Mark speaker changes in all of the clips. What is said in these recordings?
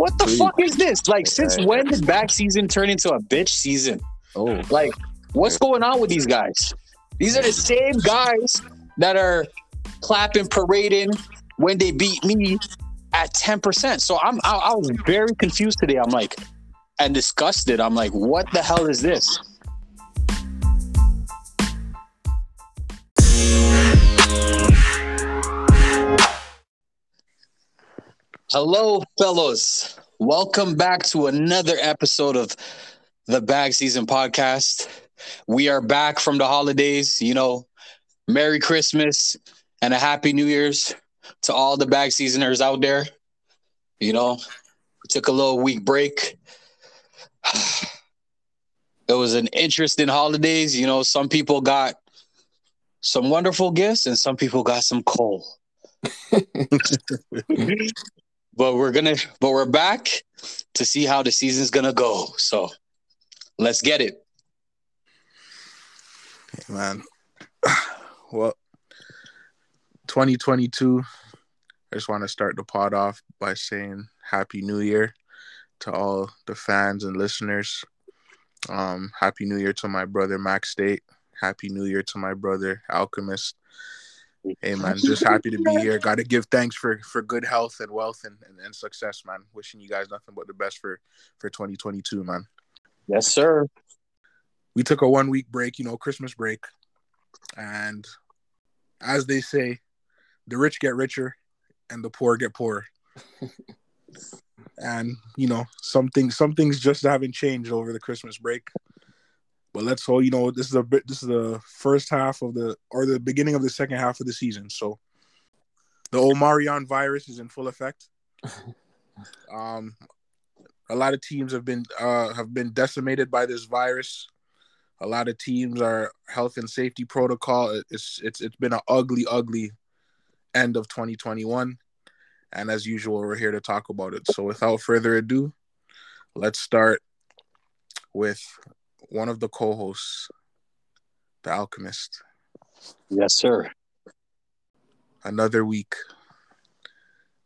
Speaker 1: What the fuck is this? Like, since when did bag season turn into a bitch season?
Speaker 2: Oh,
Speaker 1: Like, what's going on with these guys? These are the same guys that are clapping, parading when they beat me at 10%. So I'm I, I was very confused today. I'm like, and disgusted. I'm like, what the hell is this? Hello, fellows. Welcome back to another episode of the Bag Season Podcast. We are back from the holidays. You know, Merry Christmas and a Happy New Year's to all the bag seasoners out there. You know, we took a little week break. It was an interesting holidays. You know, some people got some wonderful gifts and some people got some coal. but we're gonna but we're back to see how the season's gonna go. So let's get it.
Speaker 3: man. Well, 2022. I just want to start the pod off by saying Happy New Year to all the fans and listeners. Um, Happy New Year to my brother Max State. Happy New Year to my brother Alchemist. Hey man, just happy to be here. Got to give thanks for for good health and wealth and, and, and success, man. Wishing you guys nothing but the best for for 2022, man.
Speaker 1: Yes, sir.
Speaker 3: we took a one week break, you know, Christmas break. And as they say, the rich get richer and the poor get poorer. and you know, some things some things just haven't changed over the Christmas break. But let's hope you know this is a bit this is the first half of the or the beginning of the second half of the season. So the Omarion virus is in full effect. Um a lot of teams have been uh, have been decimated by this virus. A lot of teams are health and safety protocol. It's it's it's been an ugly, ugly end of 2021, and as usual, we're here to talk about it. So, without further ado, let's start with one of the co-hosts, the Alchemist.
Speaker 1: Yes, sir.
Speaker 3: Another week,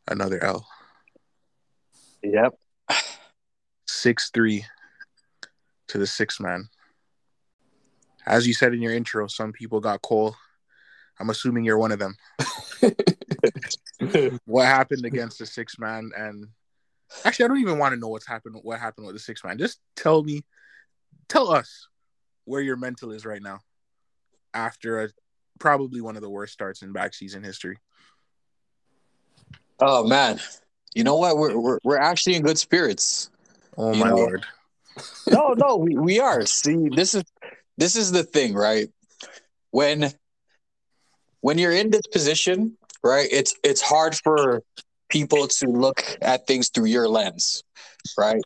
Speaker 3: another L.
Speaker 1: Yep.
Speaker 3: Six three to the six man. As you said in your intro, some people got Cole. I'm assuming you're one of them. what happened against the six man? And actually, I don't even want to know what's happened. What happened with the six man? Just tell me, tell us where your mental is right now after a probably one of the worst starts in bag season history.
Speaker 1: Oh man. You know what? We're we're, we're actually in good spirits.
Speaker 3: Oh
Speaker 1: You
Speaker 3: my
Speaker 1: know-
Speaker 3: lord!
Speaker 1: no, no, we, we are. See, this is this is the thing, right? When when you're in this position, right, it's it's hard for people to look at things through your lens, right?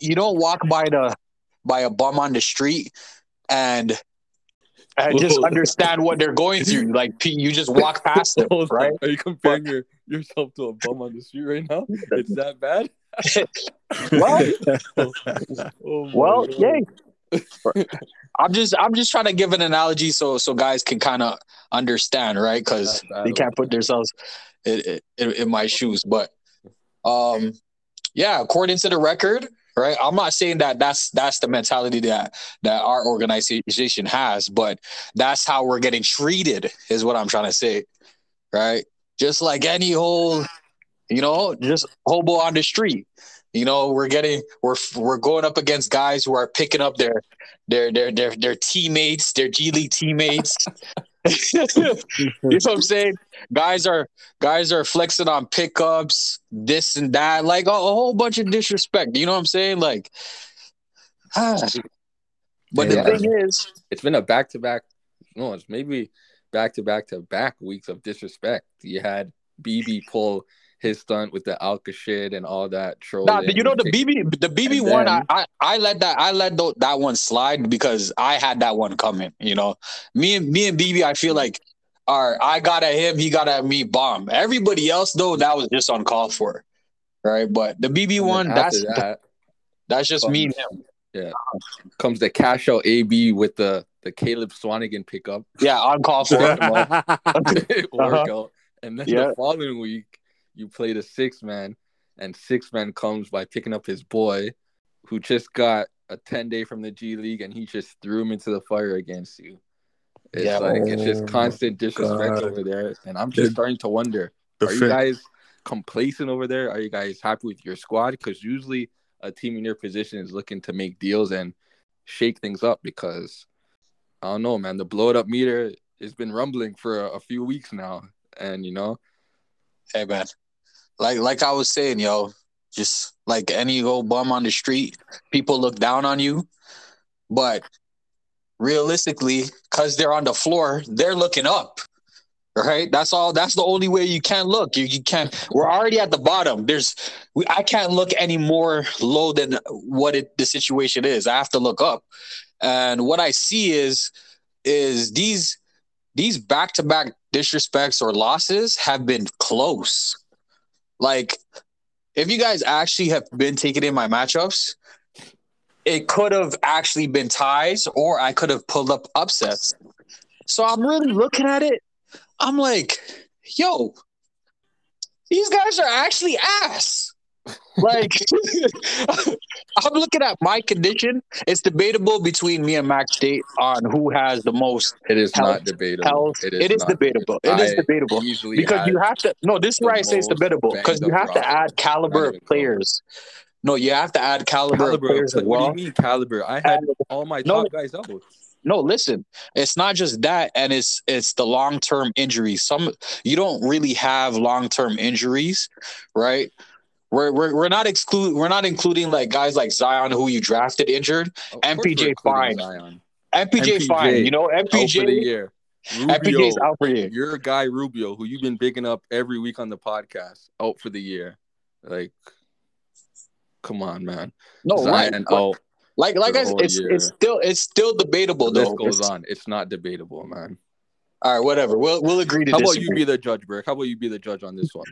Speaker 1: You don't walk by the by a bum on the street and and just
Speaker 2: Whoa.
Speaker 1: understand what they're going through. Like you just walk past them, right?
Speaker 2: Are you comparing your, yourself to a bum on the street right now? It's that bad?
Speaker 1: Well,
Speaker 2: Oh my
Speaker 1: well,
Speaker 2: God.
Speaker 1: yay. I'm just I'm just trying to give an analogy so so guys can kind of understand, right? Because they can't put themselves in, in, in my shoes. But um, yeah, according to the record, right? I'm not saying that that's that's the mentality that that our organization has, but that's how we're getting treated, is what I'm trying to say, right? Just like any whole, you know, just hobo on the street. You know, we're getting we're we're going up against guys who are picking up their their their their their teammates, their G League teammates. you know what I'm saying? Guys are guys are flexing on pickups, this and that, like a, a whole bunch of disrespect. You know what I'm saying? Like, ah. but
Speaker 3: Yeah.
Speaker 1: the thing is,
Speaker 2: It's been a back to back, no, it's maybe back to back to back weeks of disrespect. You had BB pull his stunt with the Alka shit and all that troll.
Speaker 1: nah, you know the BB the BB one, I, I I let that I let tho- that one slide because I had that one coming. You know, me and me and BB, I feel like. Are I got at him, he got at me. Bomb. Everybody else though, that was just uncalled for, right? But the BB one, that's
Speaker 2: that
Speaker 1: that's just me and
Speaker 2: comes-
Speaker 1: him.
Speaker 2: comes the cash out AB with the the Caleb Swanigan pickup
Speaker 1: Yeah, uncalled for.
Speaker 2: It workout, and then
Speaker 1: Yeah.
Speaker 2: the following week you play the six man and six man comes by picking up his boy, who just got a ten day from the G League, and he just threw him into the fire against you. It's
Speaker 1: Yeah.
Speaker 2: like it's just
Speaker 3: Oh
Speaker 2: constant disrespect
Speaker 3: God.
Speaker 2: over there, and I'm just
Speaker 3: The-
Speaker 2: starting to wonder: Are you guys complacent over there? Are you guys happy with your squad? Because usually a team in your position is looking to make deals and shake things up. Because I don't know, man, the blow it up meter has been rumbling for a, a few weeks now, and you know,
Speaker 1: Hey man, like like I was saying, yo, just like any old bum on the street, people look down on you, but realistically, because they're on the floor, they're looking up. Right? That's all. That's the only way you can look. You, you can't. We're already at the bottom. There's. We, I can't look any more low than what it, the situation is. I have to look up, and what I see is is these these back to back disrespects or losses have been close. Like, if you guys actually have been taking in my matchups, it could have actually been ties, or I could have pulled up upsets. So I'm really looking at it. I'm like, yo, these guys are actually ass. Like, I'm looking at my condition. It's debatable between me and Max State on who has the most
Speaker 2: it is
Speaker 1: Health-
Speaker 2: not debatable.
Speaker 1: health. It is
Speaker 2: not.
Speaker 1: debatable. It is debatable because you have to. No, this is why I say it's debatable because you have to add caliber of
Speaker 2: even
Speaker 1: players. No, you have to add caliber, of
Speaker 2: caliber.
Speaker 1: players as
Speaker 2: What do you mean caliber? I had all my
Speaker 1: No.
Speaker 2: top guys out.
Speaker 1: No, listen, it's not just that, and it's it's the long term injuries. Some you don't really have long term injuries, right? We're, we're, we're not exclude we're not including like guys like Zion who you drafted injured.
Speaker 2: Of
Speaker 1: MPJ
Speaker 2: course
Speaker 1: fine.
Speaker 2: Zion.
Speaker 1: MPJ,
Speaker 2: MPJ,
Speaker 1: fine, you know
Speaker 2: Out for the
Speaker 1: MPJ
Speaker 2: year. Rubio,
Speaker 1: MPJ's out for you.
Speaker 2: your guy Rubio, who you've been bigging up every week on the podcast, out for the year. Like, come on, man.
Speaker 1: No.
Speaker 2: Zion
Speaker 1: But
Speaker 2: out.
Speaker 1: Like like I,
Speaker 2: whole
Speaker 1: it's
Speaker 2: year.
Speaker 1: it's still it's still debatable
Speaker 2: The
Speaker 1: though.
Speaker 2: list goes
Speaker 1: It's-
Speaker 2: on. It's not debatable, man.
Speaker 1: All right, whatever. We'll we'll agree to
Speaker 2: How about you be the judge, Burke? How about you be the judge on this one?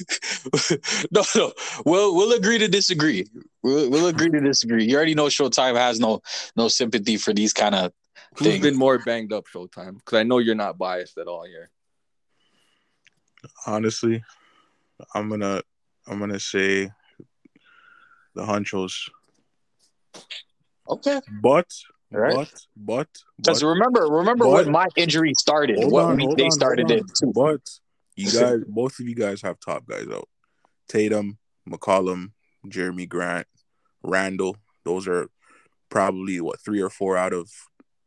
Speaker 1: no, no. We'll we'll agree to disagree. We'll, we'll agree to disagree. You already know Showtime has no no sympathy for these kind of
Speaker 2: Who's
Speaker 1: things.
Speaker 2: been more banged up, Showtime? Because I know you're not biased at all here.
Speaker 3: honestly, I'm gonna I'm gonna say the Hunchos.
Speaker 1: Okay.
Speaker 3: But
Speaker 1: All right.
Speaker 3: but but
Speaker 1: Because remember, remember
Speaker 3: but-
Speaker 1: when my injury started, what
Speaker 3: on,
Speaker 1: week they
Speaker 3: on,
Speaker 1: started it. too.
Speaker 3: But you guys, both of you guys have top guys out. Tatum, McCollum, Jerami Grant, Randall. Those are probably what three or four out of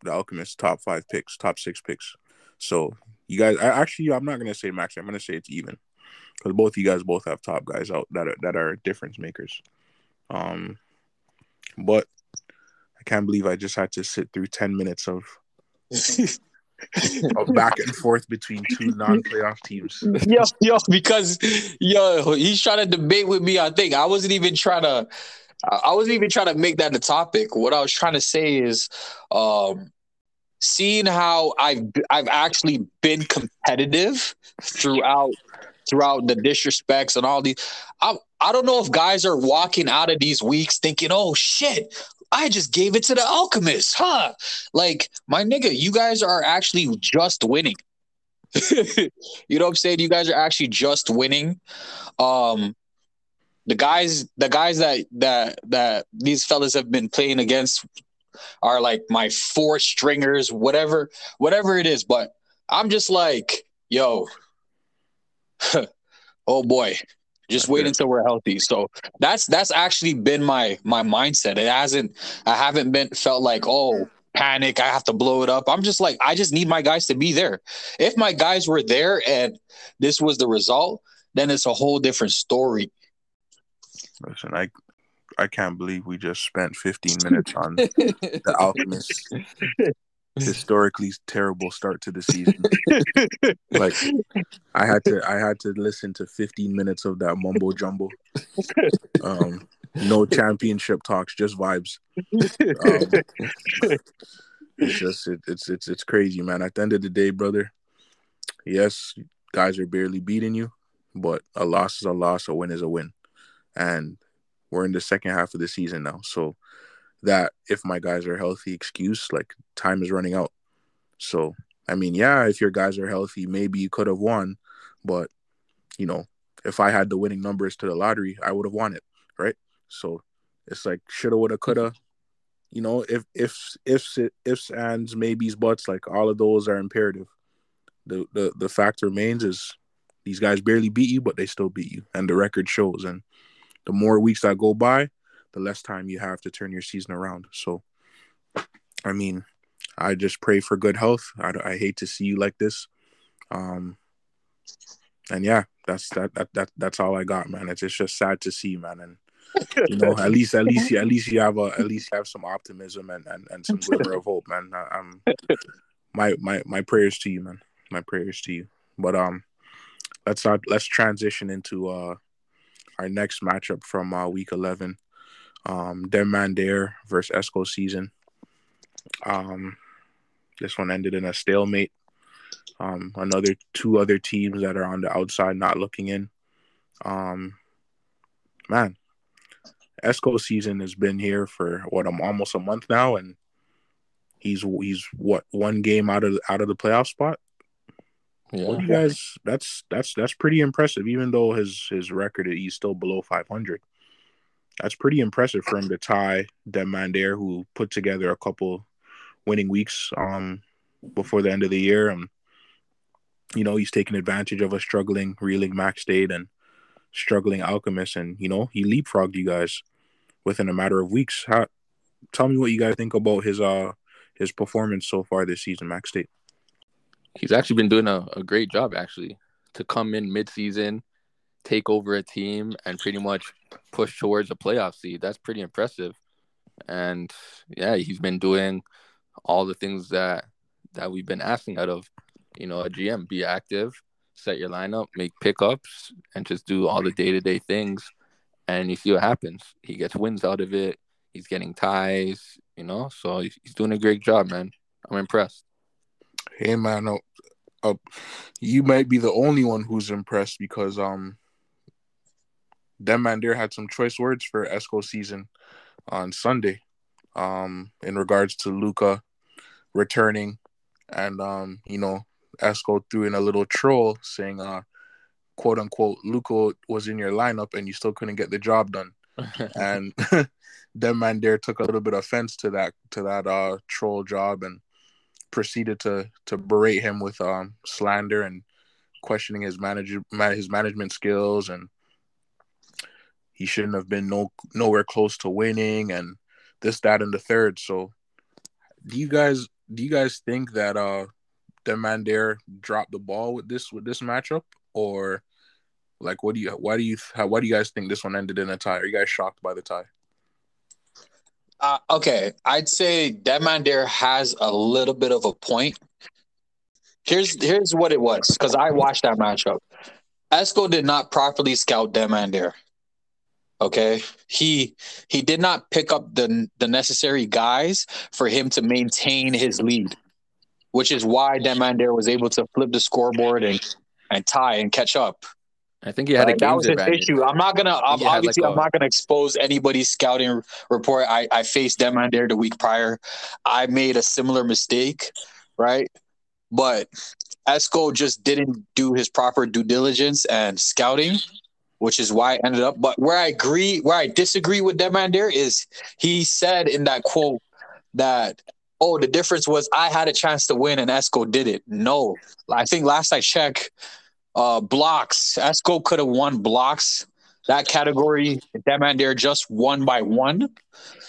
Speaker 3: the Alchemist top five picks, top six picks. So you guys, I actually, I'm not gonna say max. I'm gonna say it's even because both of you guys both have top guys out that are that are difference makers. Um, but I can't believe I just had to sit through ten minutes of of back and forth between two non-playoff teams.
Speaker 1: yo, yo, because yo, he's trying to debate with me. I think I wasn't even trying to. I I wasn't even trying to make that the topic. What I was trying to say is, um, seeing how I've I've actually been competitive throughout throughout the disrespects and all these. I I don't know if guys are walking out of these weeks thinking, "Oh shit, I just gave it to the Alchemist, huh?" Like my nigga, you guys are actually just winning. you know what I'm saying? You guys are actually just winning. Um the guys the guys that that that these fellas have been playing against are like my four stringers, whatever, whatever it is. But I'm just like, yo, oh boy. Just wait until we're healthy. So that's that's actually been my my mindset. It hasn't I haven't been felt like, oh, panic, I have to blow it up. I'm just like, I just need my guys to be there. If my guys were there and this was the result, then it's a whole different story.
Speaker 3: Listen, I I can't believe we just spent 15 minutes on the Alchemist historically terrible start to the season. like I had to I had to listen to 15 minutes of that mumbo jumbo. Um no championship talks, just vibes. Um, it's just it, it's it's it's crazy, man. At the end of the day, brother, yes, guys are barely beating you, but a loss is a loss, a win is a win. And we're in the second half of the season now. So that if my guys are healthy excuse, like time is running out. So I mean, yeah, if your guys are healthy, maybe you could have won, but you know, if I had the winning numbers to the lottery, I would have won it, right? So it's like shoulda, woulda, coulda. You know, if if ifs ifs ands maybes buts, like all of those are imperative. The the the fact remains is these guys barely beat you, but they still beat you, and the record shows. And the more weeks that go by, the less time you have to turn your season around. So, I mean, I just pray for good health. I, I hate to see you like this. Um, and yeah, that's that, that that that's all I got, man. It's, it's just sad to see, man. And you know, at least at least at least you have a at least you have some optimism and and, and some glimmer of hope, man. I, am my my my prayers to you, man. My prayers to you. But um, let's not let's transition into uh our next matchup from uh, week eleven. Um, Demandare versus Esco season. Um, this one ended in a stalemate. Um, another two other teams that are on the outside not looking in. Um, man, Esco season has been here for what I'm almost a month now, and he's he's what one game out of out of the playoff spot. Yeah. What do you guys? That's that's that's pretty impressive. Even though his his record he's still below 500. That's pretty impressive for him to tie Demandare, who put together a couple winning weeks um before the end of the year, and you know he's taken advantage of a struggling reeling Max State and struggling Alchemist, and you know he leapfrogged you guys within a matter of weeks. How? Tell me what you guys think about his uh his performance so far this season, Max State.
Speaker 2: He's actually been doing a, a great job actually to come in mid-season, take over a team, and pretty much push towards a playoff seed. That's pretty impressive. And yeah, he's been doing all the things that that we've been asking out of, you know, a GM. Be active, set your lineup, make pickups, and just do all the day to day things. And you see what happens. He gets wins out of it. He's getting ties, you know. So he's, doing a great job, man. I'm impressed.
Speaker 3: Hey, man, uh, uh, you might be the only one who's impressed because um, Demandare had some choice words for Esco season on Sunday, um, in regards to Luka returning, and um, you know, Esco threw in a little troll saying, uh, quote unquote, Luka was in your lineup and you still couldn't get the job done. and Demandare took a little bit of offense to that to that uh troll job and proceeded to to berate him with um slander and questioning his manager his management skills and he shouldn't have been no nowhere close to winning and this that and the third so do you guys do you guys think that uh Demandare dropped the ball with this with this matchup or like what do you why do you how, why do you guys think this one ended in a tie? Are you guys shocked by the tie?
Speaker 1: Uh, okay, I'd say Demandare has a little bit of a point. Here's here's what it was because I watched that matchup. Esco did not properly scout Demandare. Okay, he he did not pick up the the necessary guys for him to maintain his lead, which is why Demandare was able to flip the scoreboard and and tie and catch up.
Speaker 2: I think he had right, a that was his issue.
Speaker 1: I'm not gonna I'm, obviously I'm not gonna expose anybody's scouting report. I I faced Demandare the week prior. I made a similar mistake, right? But Esco just didn't do his proper due diligence and scouting which is why I ended up. But where I agree, where I disagree with Demandare is he said in that quote that oh the difference was I had a chance to win and Esco did it. No, I think last I checked, uh, blocks Esco could have won blocks that category. Demandare just won by one.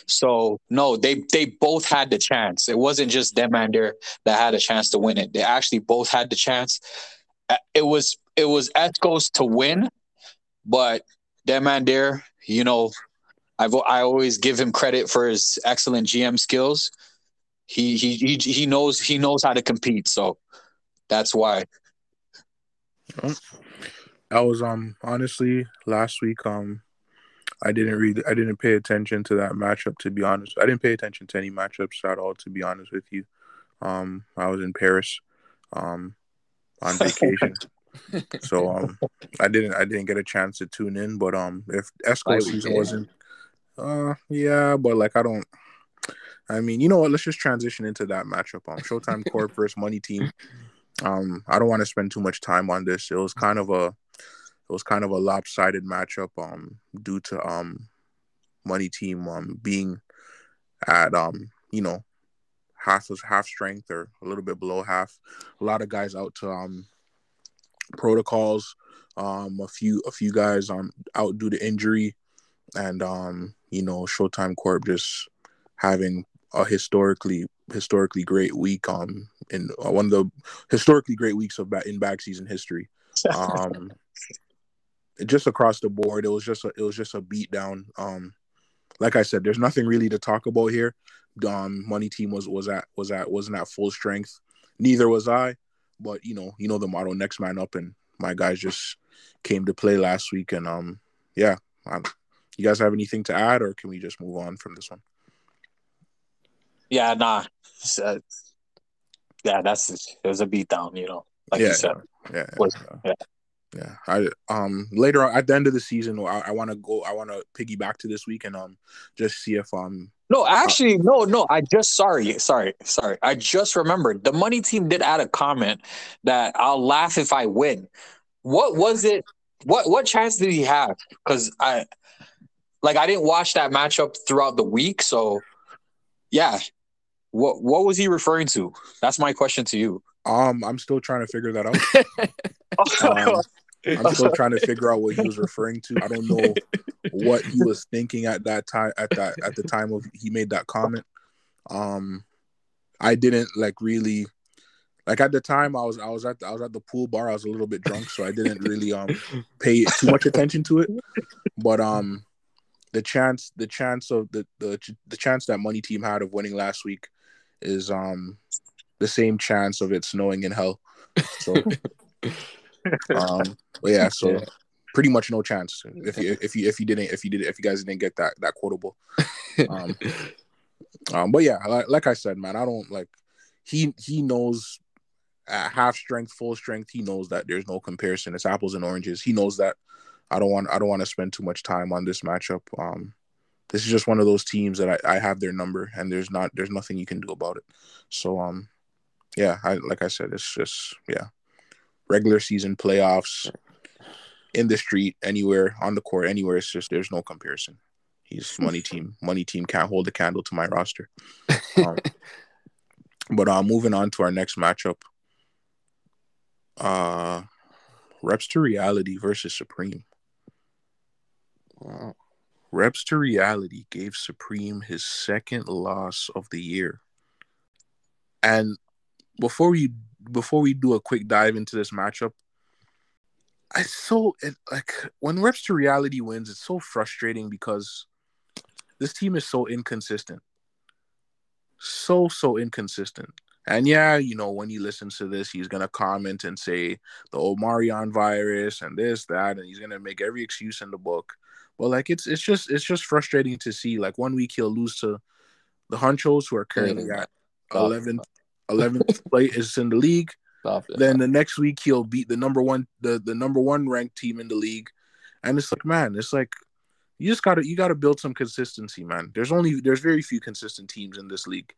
Speaker 1: So no, they they both had the chance. It wasn't just Demandare that had a chance to win it. They actually both had the chance. Uh, it was it was Esco's to win, but that man there, you know, I've I always give him credit for his excellent GM skills. He he he he knows he knows how to compete, so that's why.
Speaker 3: I was um honestly last week um I didn't read I didn't pay attention to that matchup to be honest. I didn't pay attention to any matchups at all to be honest with you. Um I was in Paris um on vacation so um, I didn't I didn't get a chance to tune in, but um, if Esco season wasn't, uh, yeah, but like I don't. I mean, you know what? Let's just transition into that matchup. Um, Showtime Corp versus Money Team. Um, I don't want to spend too much time on this. It was kind of a, it was kind of a lopsided matchup um due to um money team um being at um you know half was half strength or a little bit below half. A lot of guys out to um protocols. Um, a few a few guys um out due to injury, and um you know Showtime Corp just having a historically historically great week um in uh, one of the historically great weeks of in bag season history. Um, just across the board, it was just a, it was just a beat down. Um, like I said, there's nothing really to talk about here. Um, money team was was at was at wasn't at full strength. Neither was I, but you know you know the motto next man up, and my guys just came to play last week, and um yeah, um, you guys have anything to add, or can we just move on from this one?
Speaker 1: Yeah, nah. Uh, yeah, that's it was a beatdown, you know, like
Speaker 3: yeah,
Speaker 1: you said.
Speaker 3: Yeah,
Speaker 1: Was-
Speaker 3: yeah. Yeah, I um later on at the end of the season, I, I want to go. I want to piggyback to this week and um just see if um
Speaker 1: No, actually, no, no. I just sorry, sorry, sorry. I just remembered the money team did add a comment that I'll laugh if I win. What was it? What what chance did he have? Because I like I didn't watch that matchup throughout the week, so yeah. What what was he referring to? That's my question to you.
Speaker 3: Um I'm still trying to figure that out. Um, I'm still trying to figure out what he was referring to. I don't know what he was thinking at that time at that at the time of he made that comment. Um I didn't like really like at the time I was I was at the, I was at the pool bar. I was a little bit drunk, so I didn't really um pay too much attention to it. But um the chance the chance of the the the chance that money team had of winning last week is um the same chance of it snowing in hell. So um but yeah, so
Speaker 2: Yeah.
Speaker 3: pretty much no chance if you if you if you didn't if you did if you guys didn't get that that quotable. Um, um but yeah, like, like I said, man, I don't like he he knows at half strength, full strength, he knows that there's no comparison. It's apples and oranges. He knows that. I don't want I don't want to spend too much time on this matchup. Um this is just one of those teams that I, I have their number and there's not there's nothing you can do about it. So um yeah, I like I said, it's just yeah. Regular season playoffs in the street, anywhere, on the court, anywhere, it's just there's no comparison. He's money team. Money team can't hold a candle to my roster. Um, but uh moving on to our next matchup. Uh Reps to Reality versus Supreme.
Speaker 2: Wow.
Speaker 3: Reps to Reality gave Supreme his second loss of the year. And before we before we do a quick dive into this matchup, I so it, like when Reps to Reality wins, it's so frustrating because this team is so inconsistent. So so inconsistent. And yeah, you know, when he listens to this, he's gonna comment and say the Omarion virus and this, that, and he's gonna make every excuse in the book. But like it's it's just it's just frustrating to see. Like one week he'll lose to the Hunchos who are currently
Speaker 2: Yeah.
Speaker 3: at
Speaker 2: Stop.
Speaker 3: 11th 11th place is in the league.
Speaker 2: Stop it.
Speaker 3: Then the next week he'll beat the number one the, the number one ranked team in the league. And it's like, man, it's like you just gotta you gotta build some consistency, man. There's only there's very few consistent teams in this league.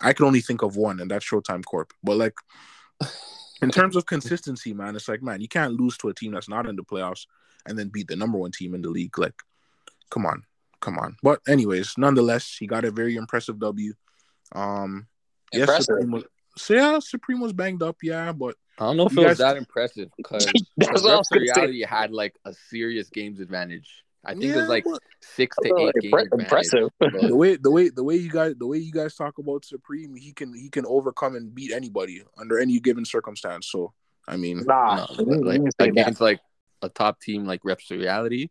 Speaker 3: I can only think of one, and that's Showtime Corp. But like in terms of consistency, man, it's like, man, you can't lose to a team that's not in the playoffs and then beat the number one team in the league. Like, come on, come on. But anyways, nonetheless, he got a very impressive W. Um yes,
Speaker 1: Impressive.
Speaker 3: Supreme was, so yeah, Supreme was banged up, yeah, but
Speaker 2: I don't know if it
Speaker 3: guys-
Speaker 2: was that impressive because
Speaker 1: That's what I was gonna say.
Speaker 2: reality had like a serious games advantage. I think it was like
Speaker 3: but-
Speaker 2: six to
Speaker 1: Oh,
Speaker 2: eight games
Speaker 1: impre-
Speaker 2: advantage.
Speaker 1: impressive.
Speaker 2: But
Speaker 3: the way the way the way you guys the way you guys talk about Supreme, he can he can overcome and beat anybody under any given circumstance. So I mean,
Speaker 1: Nah,
Speaker 2: no, like against like a top team like Reps to Reality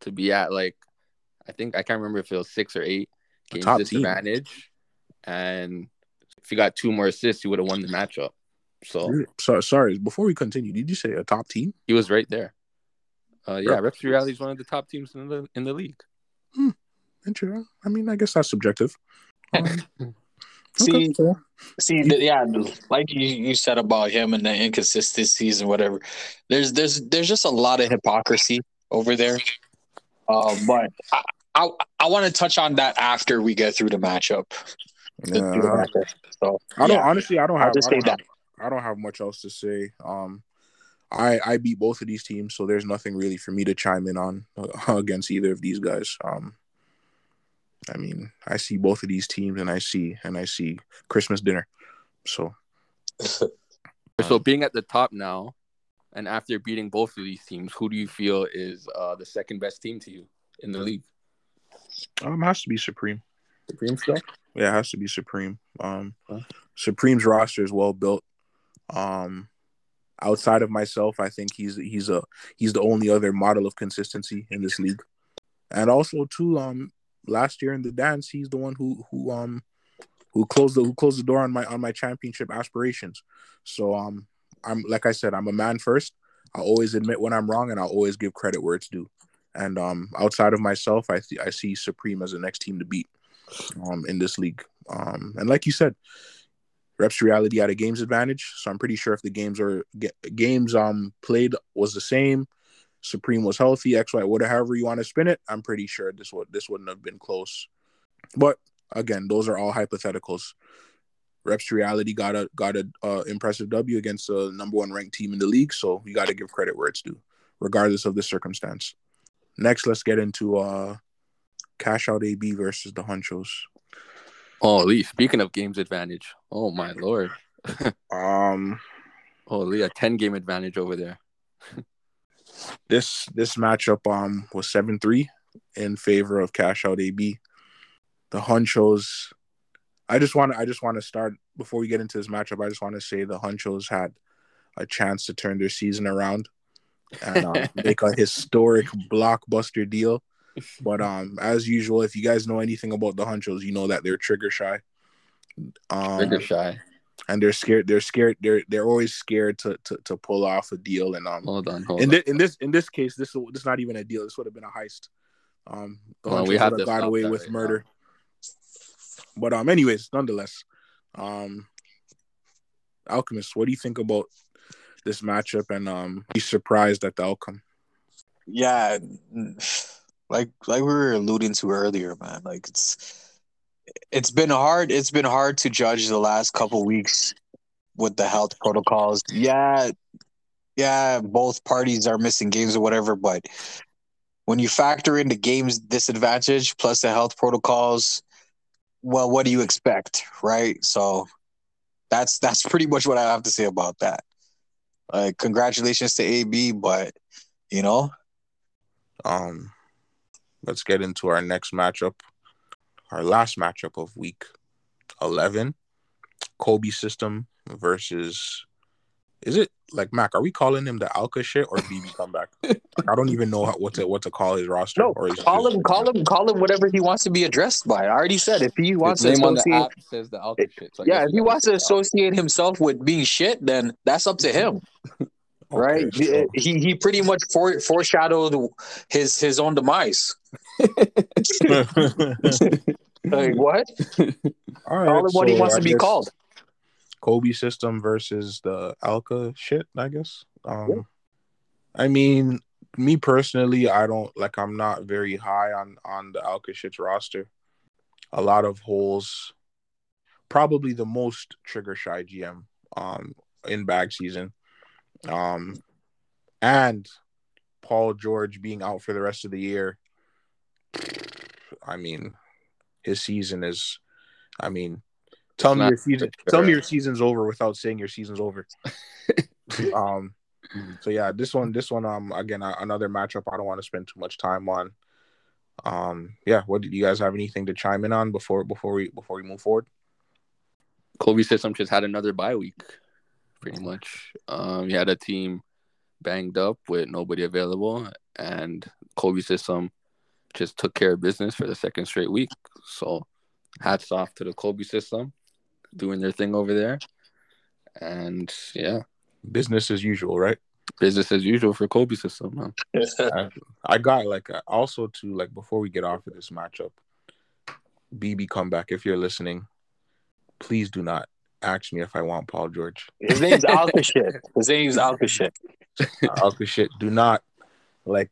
Speaker 2: to be at like I think I can't remember if it was six or eight games
Speaker 3: top team.
Speaker 2: disadvantage, and if he got two more assists, he would have won the matchup. So
Speaker 3: so, sorry. Before we continue, did you say a top team?
Speaker 2: he was right there. Uh, yeah,
Speaker 3: Rep-
Speaker 2: Reps to Reality is one of the top teams in the in the league. Hmm.
Speaker 3: Interesting. I mean, I guess that's subjective. Um,
Speaker 1: See,
Speaker 3: okay.
Speaker 1: See, yeah, like you, you said about him and the inconsistencies and whatever. There's there's there's just a lot of hypocrisy over there. Uh, but I I, I want to touch on that after we get through the matchup. The- through the
Speaker 3: Yeah.
Speaker 1: matchup. So
Speaker 3: I don't
Speaker 1: yeah.
Speaker 3: honestly. I don't
Speaker 1: I'll
Speaker 3: have.
Speaker 1: just
Speaker 3: I don't
Speaker 1: say
Speaker 3: have, I don't have much else to say. Um, I I beat both of these teams, so there's nothing really for me to chime in on uh, against either of these guys. Um, I mean, I see both of these teams, and I see and I see Christmas dinner. So,
Speaker 2: so being at the top now, and after beating both of these teams, who do you feel is uh, the second best team to you in the league?
Speaker 3: um, has to be Supreme.
Speaker 2: Supreme still?
Speaker 3: Yeah, it has to be Supreme. Um, Supreme's roster is well built. Um, outside of myself, I think he's he's a he's the only other model of consistency in this league. And also too, um, last year in the dance, he's the one who who um who closed the who closed the door on my on my championship aspirations. So um, I'm like I said, I'm a man first. I always admit when I'm wrong, and I'll always give credit where it's due. And um, outside of myself, I th- I see Supreme as the next team to beat um, in this league. Um, and like you said, Reps Reality had a games advantage, so I'm pretty sure if the games are games um played was the same, Supreme was healthy, X Y, whatever however you want to spin it, I'm pretty sure this would this wouldn't have been close. But again, those are all hypotheticals. Reps Reality got a got a uh, impressive W against the number one ranked team in the league, so you got to give credit where it's due, regardless of the circumstance. Next, let's get into uh Cash Out AB versus the Hunchos.
Speaker 2: Oh, Lee. Speaking of games advantage, oh my lord.
Speaker 3: um,
Speaker 2: oh Lee, a ten game advantage over there.
Speaker 3: this this matchup um was seven three in favor of Cash Out AB. The Hunchos. I just want to I just want to start before we get into this matchup. I just want to say the Hunchos had a chance to turn their season around and uh, make a historic blockbuster deal. But um, as usual, if you guys know anything about the Hunchos, you know that they're trigger shy.
Speaker 2: Um, trigger shy,
Speaker 3: and they're scared. They're scared. They're they're always scared to to, to pull off a deal. And um,
Speaker 2: hold on, hold
Speaker 3: in,
Speaker 2: on.
Speaker 3: Th- in this in this case, this this is not even a deal. This would have been a heist. Um, the well, we have got away with right murder. Now. But um, anyways, nonetheless, um, Alchemist, what do you think about this matchup? And um, be surprised at the outcome.
Speaker 1: Yeah like like we were alluding to earlier, man. Like it's it's been hard. It's been hard to judge the last couple weeks with the health protocols. Yeah, yeah, both parties are missing games or whatever, but when you factor in the game's disadvantage plus the health protocols, well, what do you expect, right? So that's that's pretty much what I have to say about that. Like, congratulations to AB, but you know,
Speaker 3: um, let's get into our next matchup, our last matchup of week 11. Kobe system versus is it like Mac? Are we calling him the Alka shit or BB comeback? I don't even know how, what to what to call his roster.
Speaker 1: No,
Speaker 3: or
Speaker 1: call him, call him, call him whatever he wants to be addressed by. I already said if he wants to
Speaker 2: associate, says the Alka shit. So
Speaker 1: yeah, if he wants to associate himself with being shit, then that's up to him. right? Okay, so. He he pretty much fore, foreshadowed his his own demise. Like what?
Speaker 3: All right, Call
Speaker 1: what he wants I to be called.
Speaker 3: Kobe system versus the Alka shit, I guess. Um, yeah. I mean, me personally, I don't like. I'm not very high on on the Alka shit's roster. A lot of holes. Probably the most trigger shy GM um in bag season. Um, and Paul George being out for the rest of the year. I mean, his season is. I mean, tell me your season. Tell me your season's over without saying your season's over. um. So yeah, this one, this one, um, again, another matchup I don't want to spend too much time on. Um, yeah, what do you guys have anything to chime in on before before we before we move forward?
Speaker 2: Kobe System just had another bye week pretty much. Um, he had a team banged up with nobody available, and Kobe system just took care of business for the second straight week. So, hats off to the Kobe system doing their thing over there. And yeah,
Speaker 3: business as usual, right?
Speaker 2: Business as usual for Kobe system.
Speaker 3: I, I got like also to like before we get off of this matchup, BB comeback. If you're listening, please do not ask me if I want Paul George.
Speaker 1: His name's Alka shit. His name's Alka shit.
Speaker 3: Alka shit. Do not like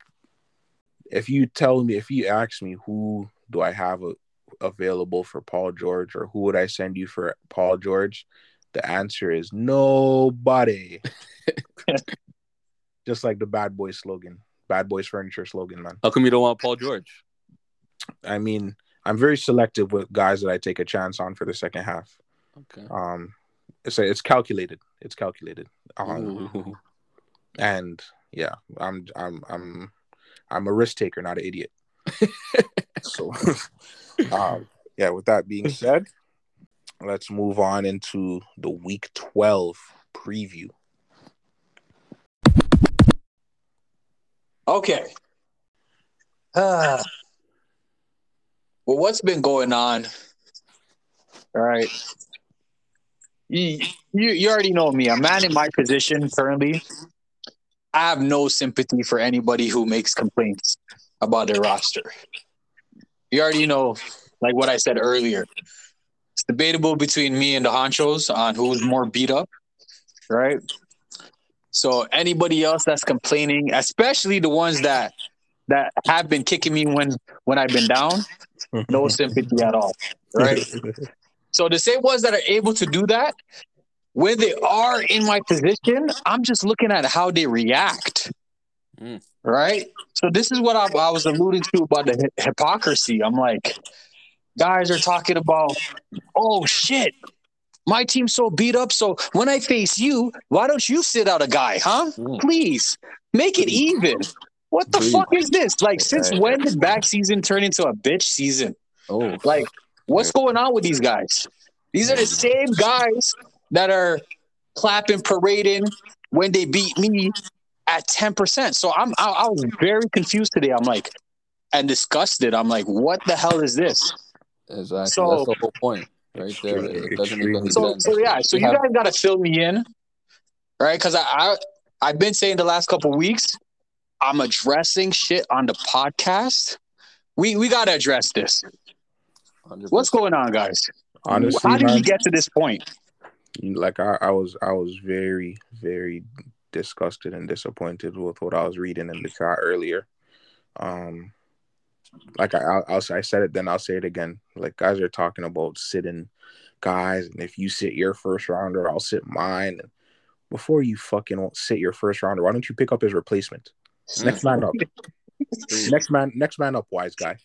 Speaker 3: if you tell me if you ask me who do I have a, available for Paul George or who would I send you for Paul George, the answer is nobody. just like the Bad Boys slogan, Bad Boys Furniture slogan, man.
Speaker 2: How come you don't want Paul George?
Speaker 3: I mean, I'm very selective with guys that I take a chance on for the second half.
Speaker 2: Okay.
Speaker 3: Um, it's it's calculated. It's calculated. Um, and yeah, I'm I'm I'm I'm a risk taker, not an idiot. so, um, yeah. With that being said, let's move on into the Week 12 preview.
Speaker 1: Okay. Ah. well, what's been going on? All right. You, you, you already know me. A man in my position currently, I have no sympathy for anybody who makes complaints about their roster. You already know, like what I said earlier. It's debatable between me and the honchos on who's more beat up, right? So anybody else that's complaining, especially the ones that that have been kicking me when when I've been down, no sympathy at all, right? So the same ones that are able to do that, when they are in my position, I'm just looking at how they react.
Speaker 2: Mm.
Speaker 1: Right? So this is what I, I was alluding to about the hy- hypocrisy. I'm like, guys are talking about, oh shit, my team's so beat up. So when I face you, why don't you sit out a guy, huh?
Speaker 2: Mm.
Speaker 1: Please make it even. What the
Speaker 2: Please.
Speaker 1: fuck is this? Like, since when did bag season turn into a bitch season?
Speaker 2: Oh,
Speaker 1: Like, what's going on with these guys? These are the same guys that are clapping, parading when they beat me at 10%. So I'm I, I was very confused today. I'm like, and disgusted. I'm like, what the hell is this?
Speaker 2: exactly.
Speaker 1: So-
Speaker 2: That's the whole point, right there. It doesn't make any
Speaker 1: So
Speaker 2: sense.
Speaker 1: so yeah, so you guys gotta fill me in, right? Because I, I I've been saying the last couple weeks, I'm addressing shit on the podcast. We we gotta address this.
Speaker 2: 100%.
Speaker 1: What's going on, guys?
Speaker 3: Honestly,
Speaker 1: How did
Speaker 3: man,
Speaker 1: we get to this point?
Speaker 3: Like I, I was I was very very disgusted and disappointed with what I was reading in the chat earlier. Um, like I I'll, I'll I said it then I'll say it again. Like guys are talking about sitting guys, and if you sit your first rounder, I'll sit mine. Before you fucking sit your first rounder, why don't you pick up his replacement? Next man up. next man next man up, wise guy.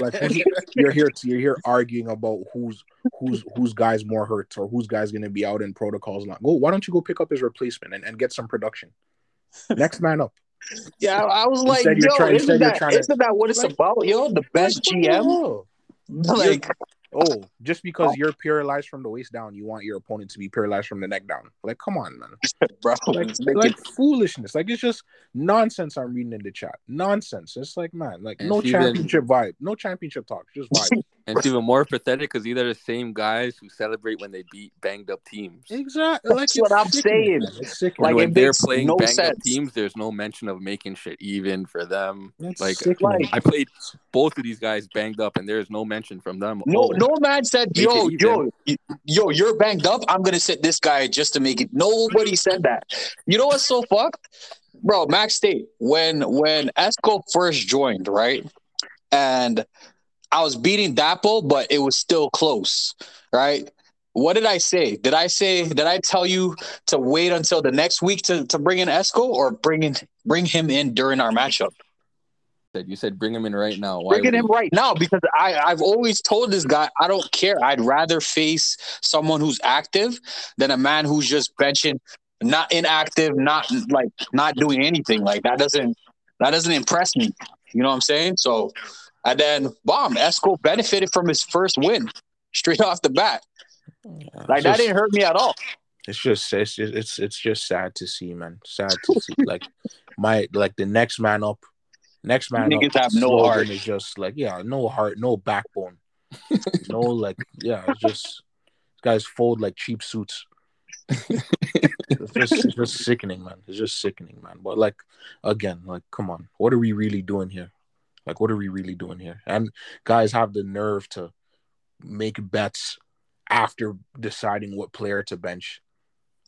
Speaker 3: Like you're here you're here arguing about who's who's whose guy's more hurt or whose guy's gonna be out in protocols not go why don't you go pick up his replacement and, and get some production next man up
Speaker 1: Yeah, I was like,
Speaker 3: Instead you're
Speaker 1: yo,
Speaker 3: trying-
Speaker 1: isn't, that,
Speaker 3: trying to-
Speaker 1: isn't that what it's
Speaker 3: Like-
Speaker 1: about, yo? The best GM? Like,
Speaker 3: oh just because you're paralyzed from the waist down you want your opponent to be paralyzed from the neck down. Like come on man.
Speaker 1: Bro,
Speaker 3: like,
Speaker 1: it's making-
Speaker 3: like foolishness. Like it's just nonsense i'm reading in the chat. Nonsense. It's like man like
Speaker 2: And
Speaker 3: no
Speaker 2: it's even-
Speaker 3: championship vibe. No championship talk. Just vibe
Speaker 2: And it's even more pathetic because these are the same guys who celebrate when they beat banged up teams.
Speaker 3: exactly like
Speaker 1: That's
Speaker 3: it's
Speaker 1: what I'm
Speaker 3: sickening,
Speaker 1: saying.
Speaker 3: man. it's sickening.
Speaker 2: and
Speaker 1: Like,
Speaker 2: when they're playing
Speaker 1: no
Speaker 2: banged up teams, there's no mention of making shit even for them.
Speaker 3: It's
Speaker 2: like,
Speaker 3: sickening.
Speaker 1: Like-
Speaker 2: I played both of these guys banged up, and there's no mention from them.
Speaker 1: no,
Speaker 2: Oh,
Speaker 1: no man said,
Speaker 2: Make
Speaker 1: yo, yo, yo, you're banged up. I'm gonna sit this guy just to make it. Nobody said that. You know what's so fucked, bro? Max State when when Esco first joined, right, and I was beating Dapple, but it was still close, right? What did I say? Did I say? Did I tell you to wait until the next week to, to bring in Esco or bring in bring him in during our matchup?
Speaker 2: you said bring him in right now. Why
Speaker 1: Bringing him
Speaker 2: you-
Speaker 1: right now because I, I've always told this guy I don't care. I'd rather face someone who's active than a man who's just benching, not inactive, not like not doing anything. Like that doesn't that doesn't impress me. You know what I'm saying? So and then bomb Esco benefited from his first win straight off the bat. Like
Speaker 3: It's
Speaker 1: that didn't hurt me at all.
Speaker 3: it's just it's just it's it's just sad to see, man. Sad to see. like my like the next man up, next man
Speaker 1: Niggas
Speaker 3: up.
Speaker 1: have no
Speaker 3: slogan
Speaker 1: heart.
Speaker 3: Is just like yeah, no heart, no backbone, no like yeah. It's just guys fold like cheap suits. it's just it's just sickening, man. It's just sickening, man. But like again, like come on, what are we really doing here? Like what are we really doing here? And guys have the nerve to make bets after deciding what player to bench.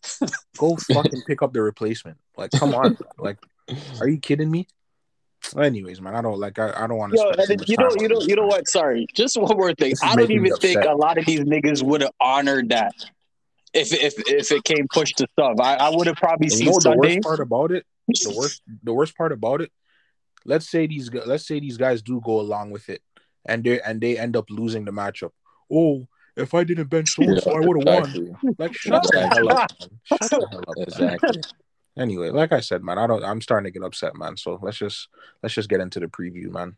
Speaker 3: Go fucking pick up the replacement. Like, come on. Like, are you kidding me? Anyways, man, I don't like. I, I don't want to.
Speaker 1: You know, you know, you know what? Sorry, just one more thing. I don't even think
Speaker 3: upset.
Speaker 1: a lot of these niggas would have honored that. if if if it came push to shove. I, I would have probably
Speaker 3: And
Speaker 1: seen
Speaker 3: you know the worst part about it? The worst the worst part about it. Let's say these let's say these guys do go along with it, and they and they end up losing the matchup. Oh, if I didn't bench so so, I would have won. Like shut the hell up, man. Shut the hell up.
Speaker 2: Exactly.
Speaker 3: Anyway, like I said, man, I don't. I'm starting to get upset, man. So let's just let's just get into the preview, man.